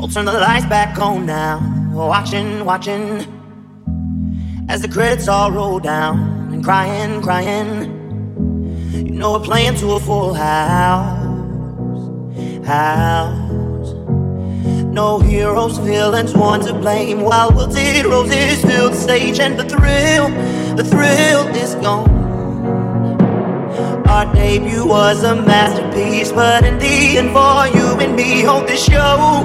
I'll turn the lights back on now. Watching, watching, as the credits all roll down. And crying, crying, you know we're playing to a full house. House. No heroes, villains, one to blame. While wilted roses fill the stage, and the thrill, the thrill is gone. Our debut was a masterpiece, but in the end, for you and me, hold this show,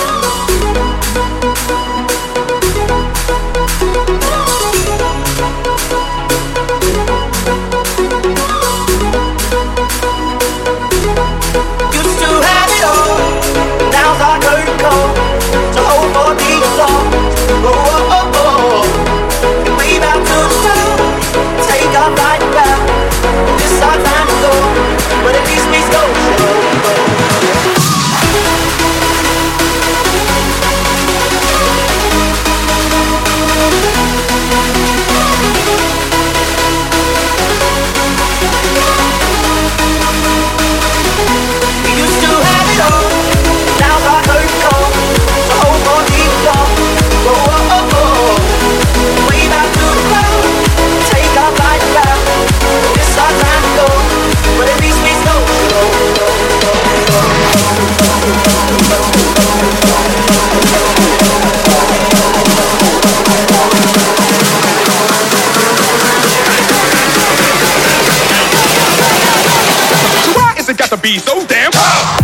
be so damn hard?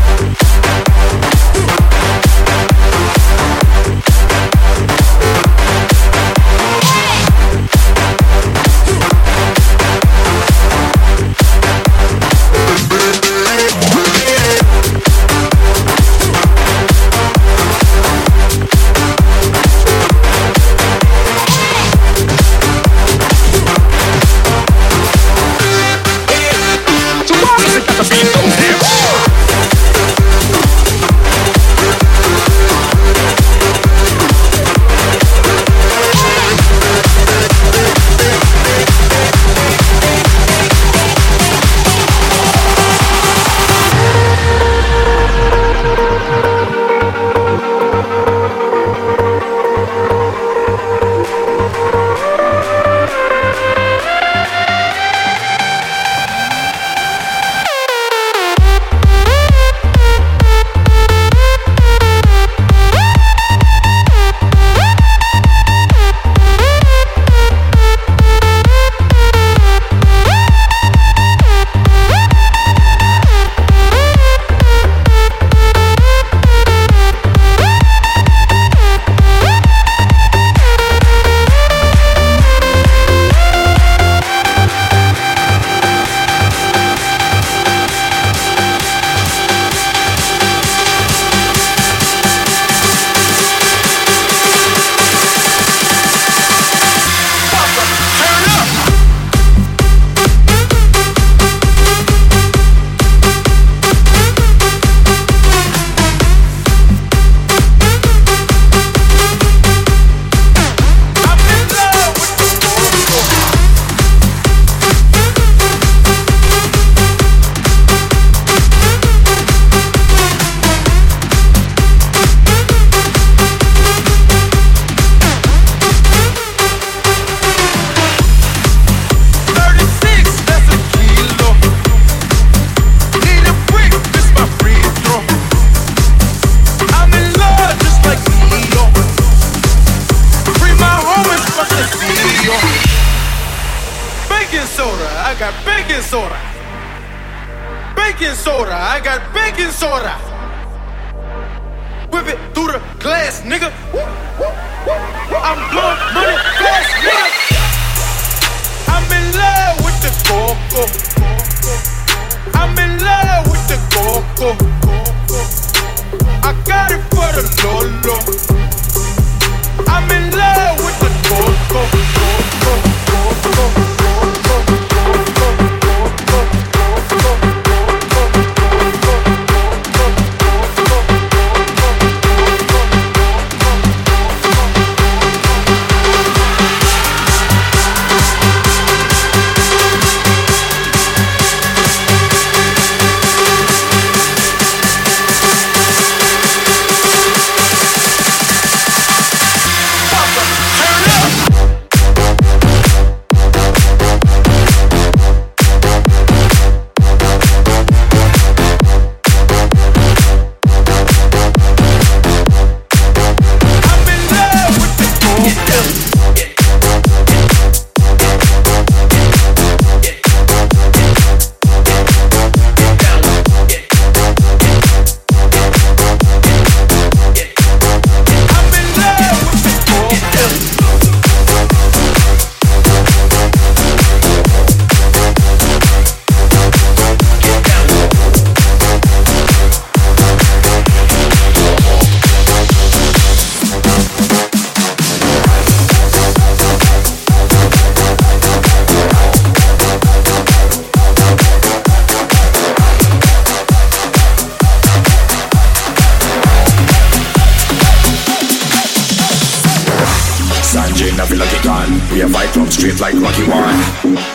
in a lucky gun. We have white club straight like Rocky One.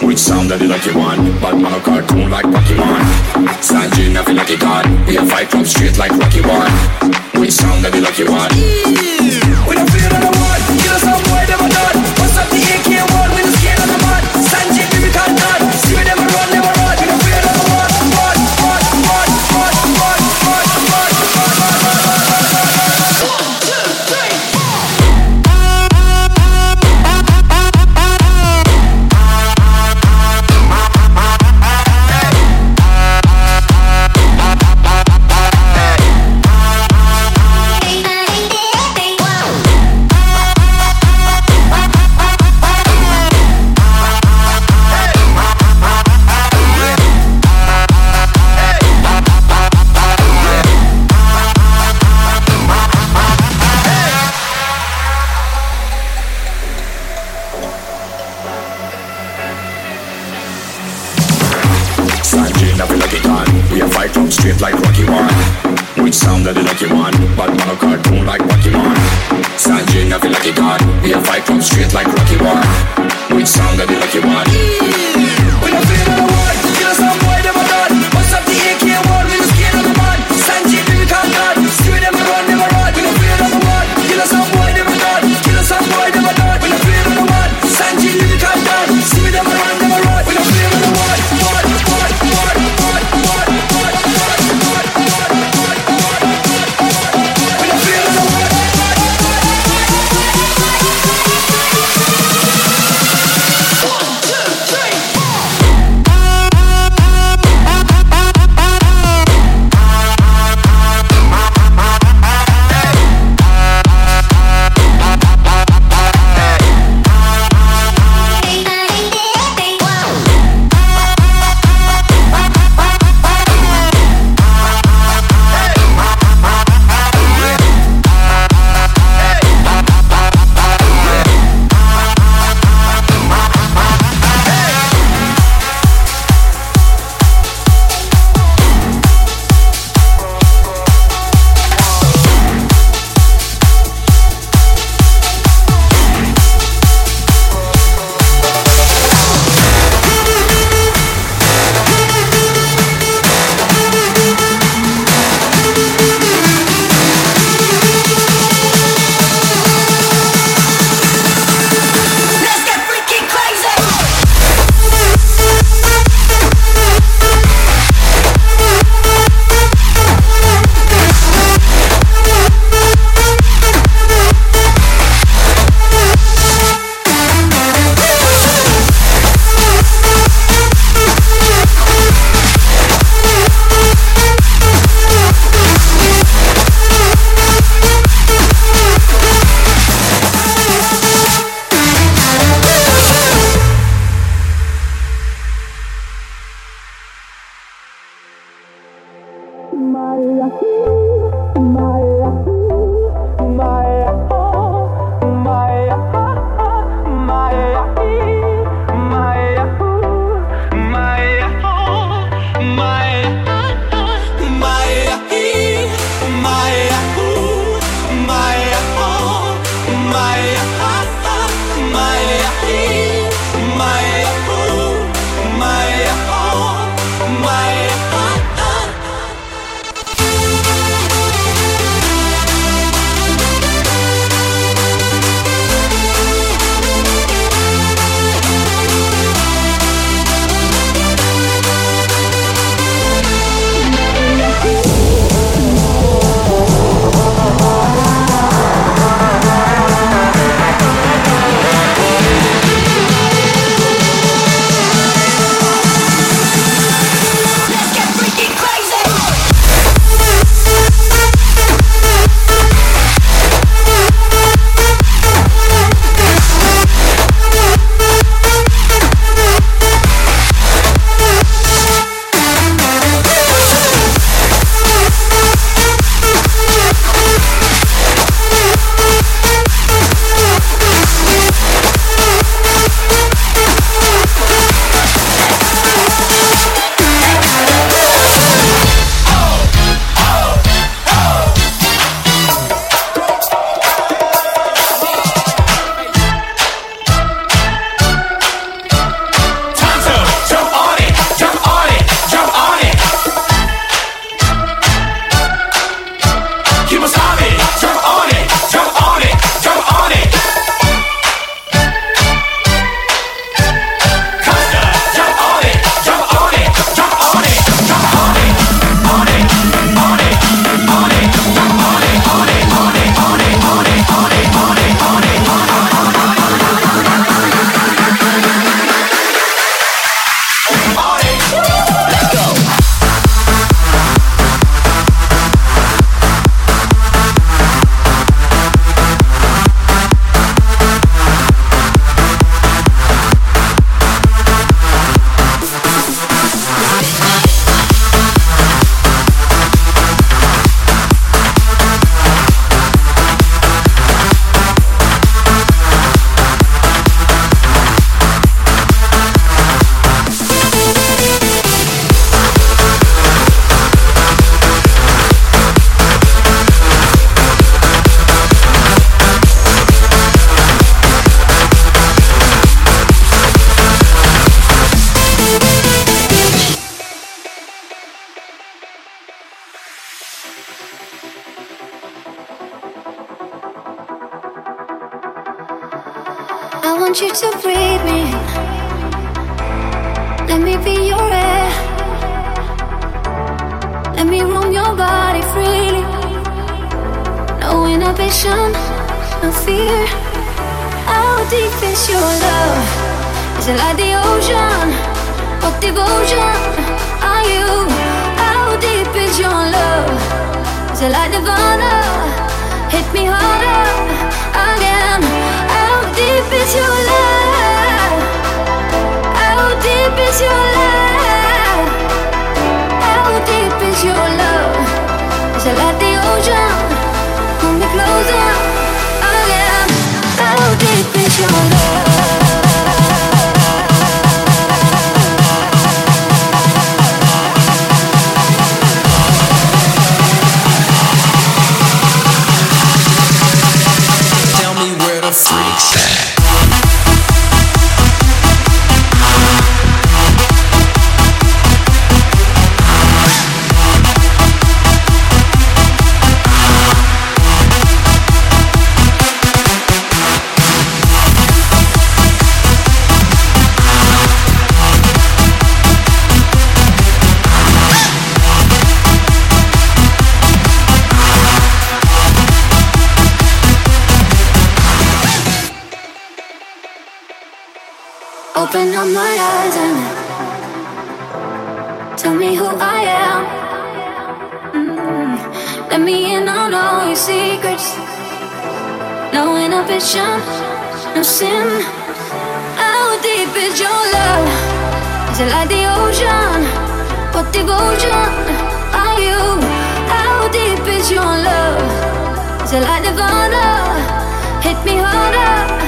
Which sound that the lucky one? Batman a cartoon like Pokemon. Sand in a lucky gun. We have white club straight like Rocky One. Which sound that the lucky one? We don't I want you to breathe me. Let me be your air. Let me roam your body freely. No inhibition, no fear. How deep is your love? Is it like the ocean? Devotion are you? How deep is your love? Is it like Hit me harder again deep is your love? How deep is your love? How deep is your love? Is it like the ocean? Pull me closer oh, again. How deep is your love? my eyes and tell me who I am. Mm-hmm. Let me in on all your secrets. No inhibition, no sin. How deep is your love? Is it like the ocean? What devotion are you? How deep is your love? Is it like Nirvana? Hit me harder.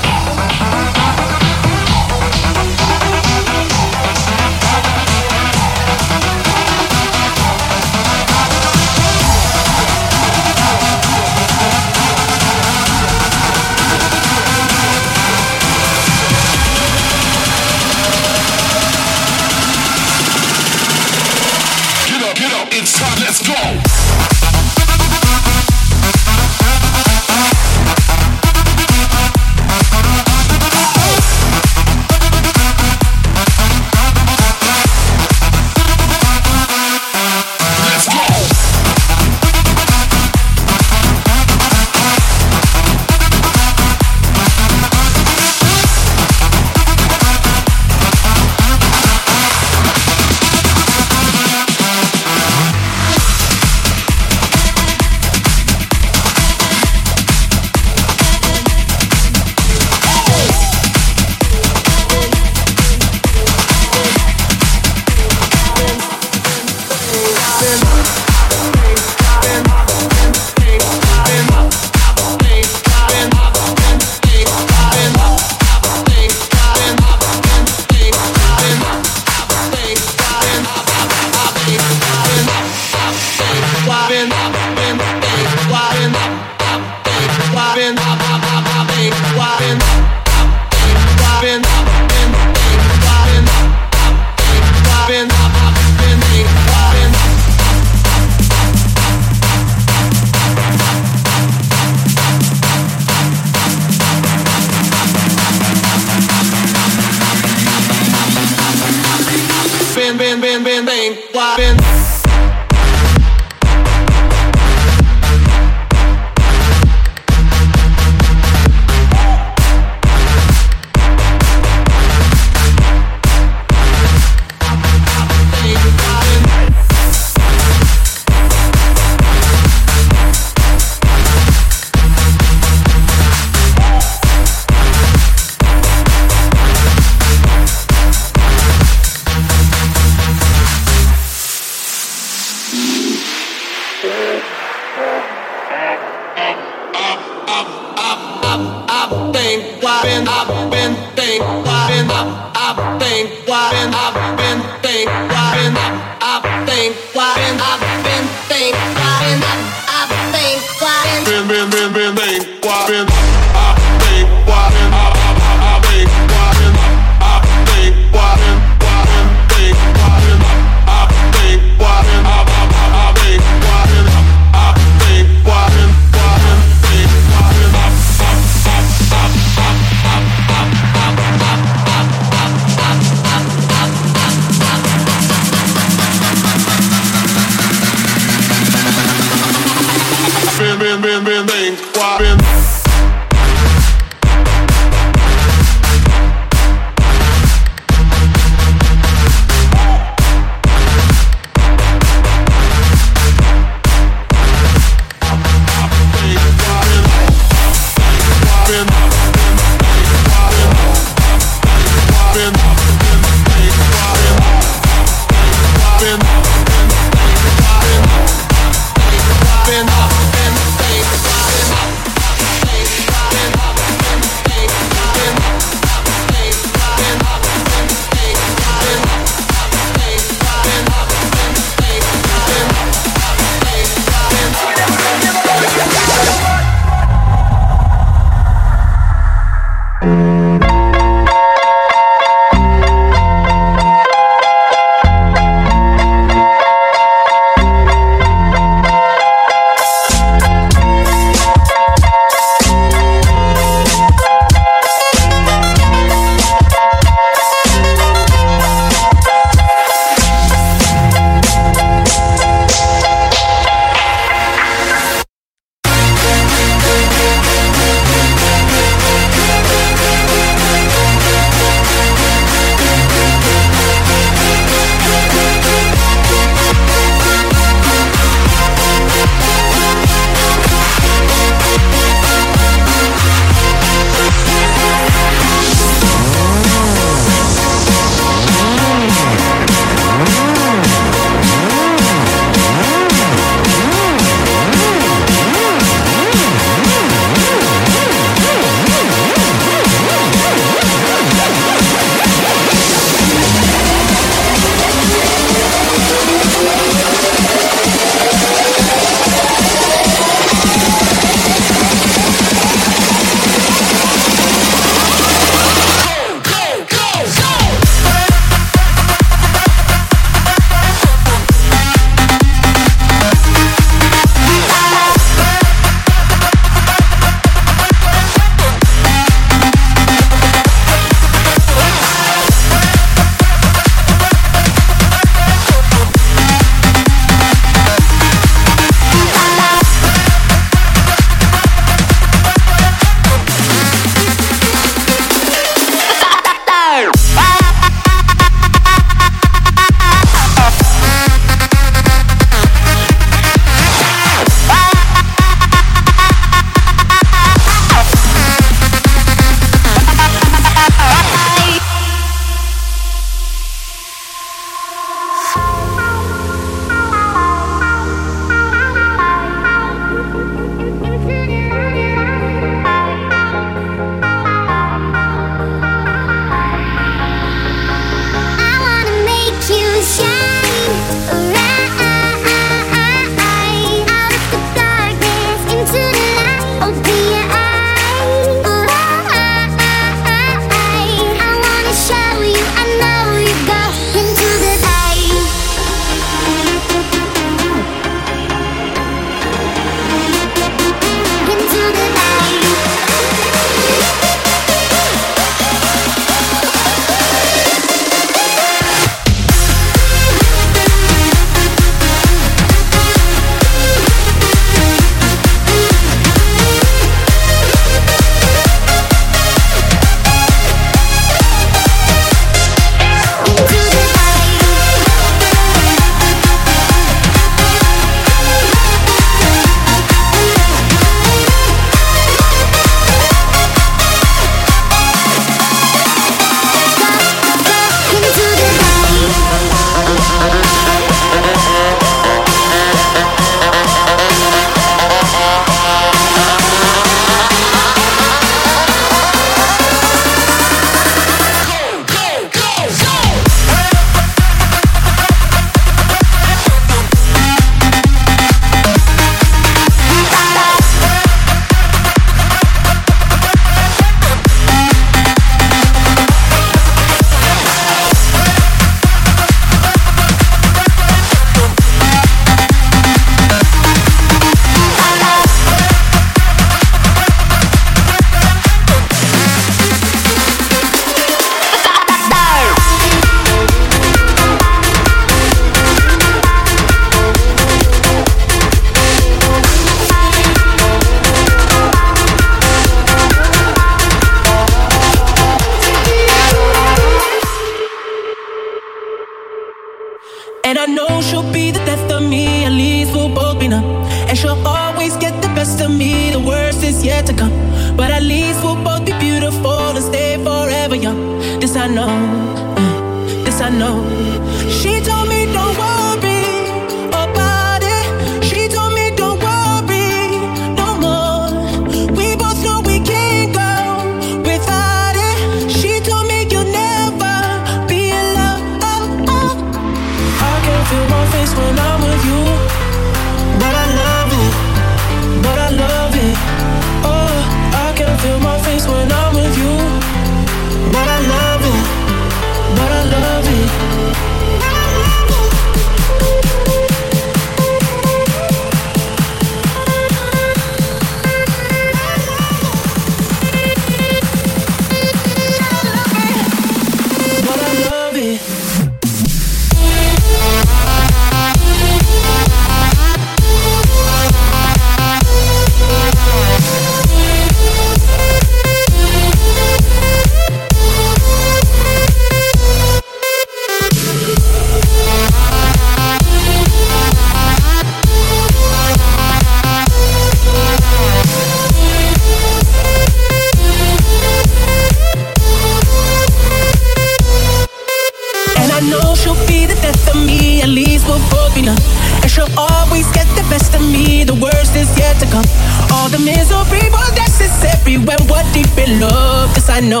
Know,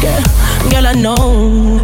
girl, girl I know.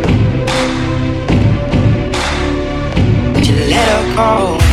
Let her go?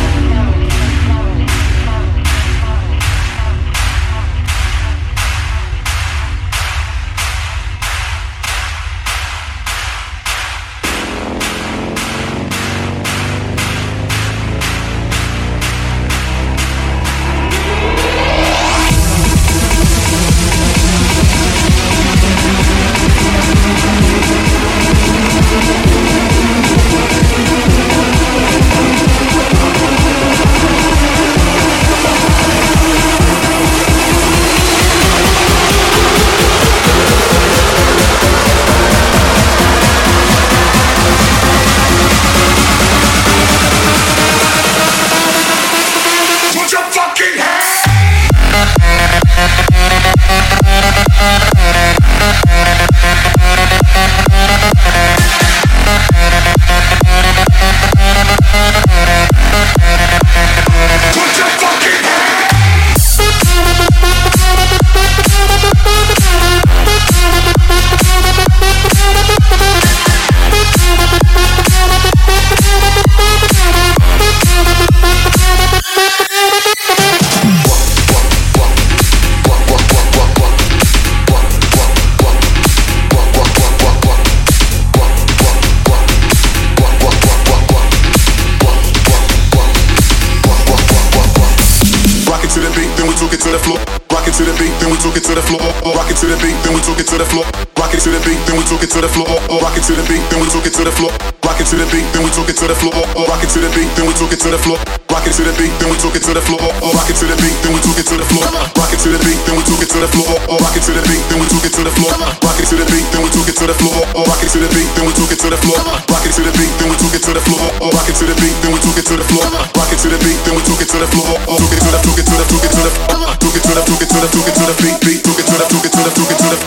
beat, then we took it to the floor. Rock it to the beat, then we took it to the floor. Rock it to the beat, then we took it to the floor. Rock it to the beat, then we took it to the floor. Rock it to the beat, then we took it to the floor. Rock it to the beat, then we took it to the floor. Rock it to the beat, then we took it to the floor. Rock it to the beat, then we took it to the floor. Rock it to the beat, then we took it to the floor. Rock it to the beat, then we took it to the floor. Rock it to the beat, then we took it to the floor. Rock it to the beat, then we took it to the floor. Took it to the, took it to the, took it to the, took it to the, took it to the, took it to the beat, beat. Took it to the, took it to the, took it to the,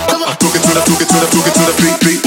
took it to the, took it to the, took it to the beat, beat.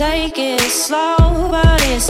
take it slow, but it's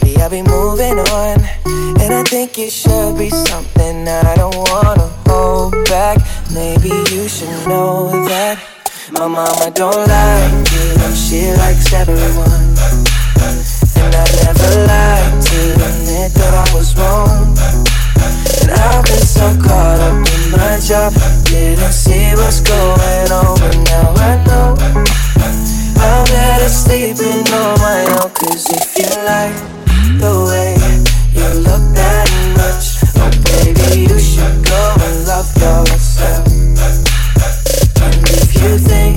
baby, I'll be moving on. And I think it should be something I don't wanna hold back. Maybe you should know that my mama don't like you. She likes everyone. And I never liked to admit that I was wrong. And I've been so caught up in my job. Didn't see what's going on, but now I know. I'm better sleeping on my own Cause if you like the way you look that much. Oh baby, you should go and love yourself. If you think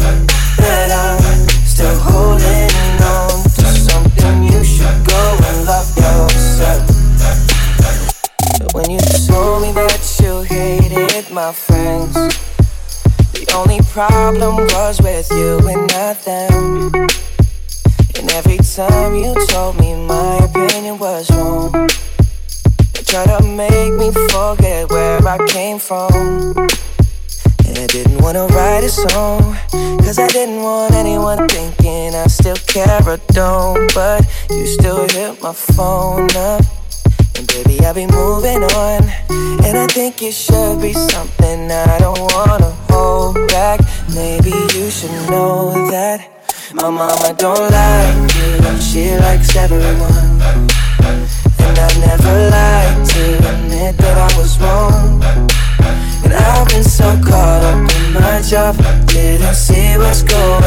that I'm still holding on to something You should go and love yourself. But when you told me that you hated my friends the only problem was with you and not them. Every time you told me my opinion was wrong, you tried to make me forget where I came from. And I didn't wanna write a song, cause I didn't want anyone thinking I still care or don't. But you still hit my phone up. And baby, I'll be moving on. And I think it should be something I don't wanna hold back. Maybe you should know that my mama don't like you. She likes everyone. And I never liked to admit that I was wrong. And I've been so caught up in my job. Didn't see what's going on,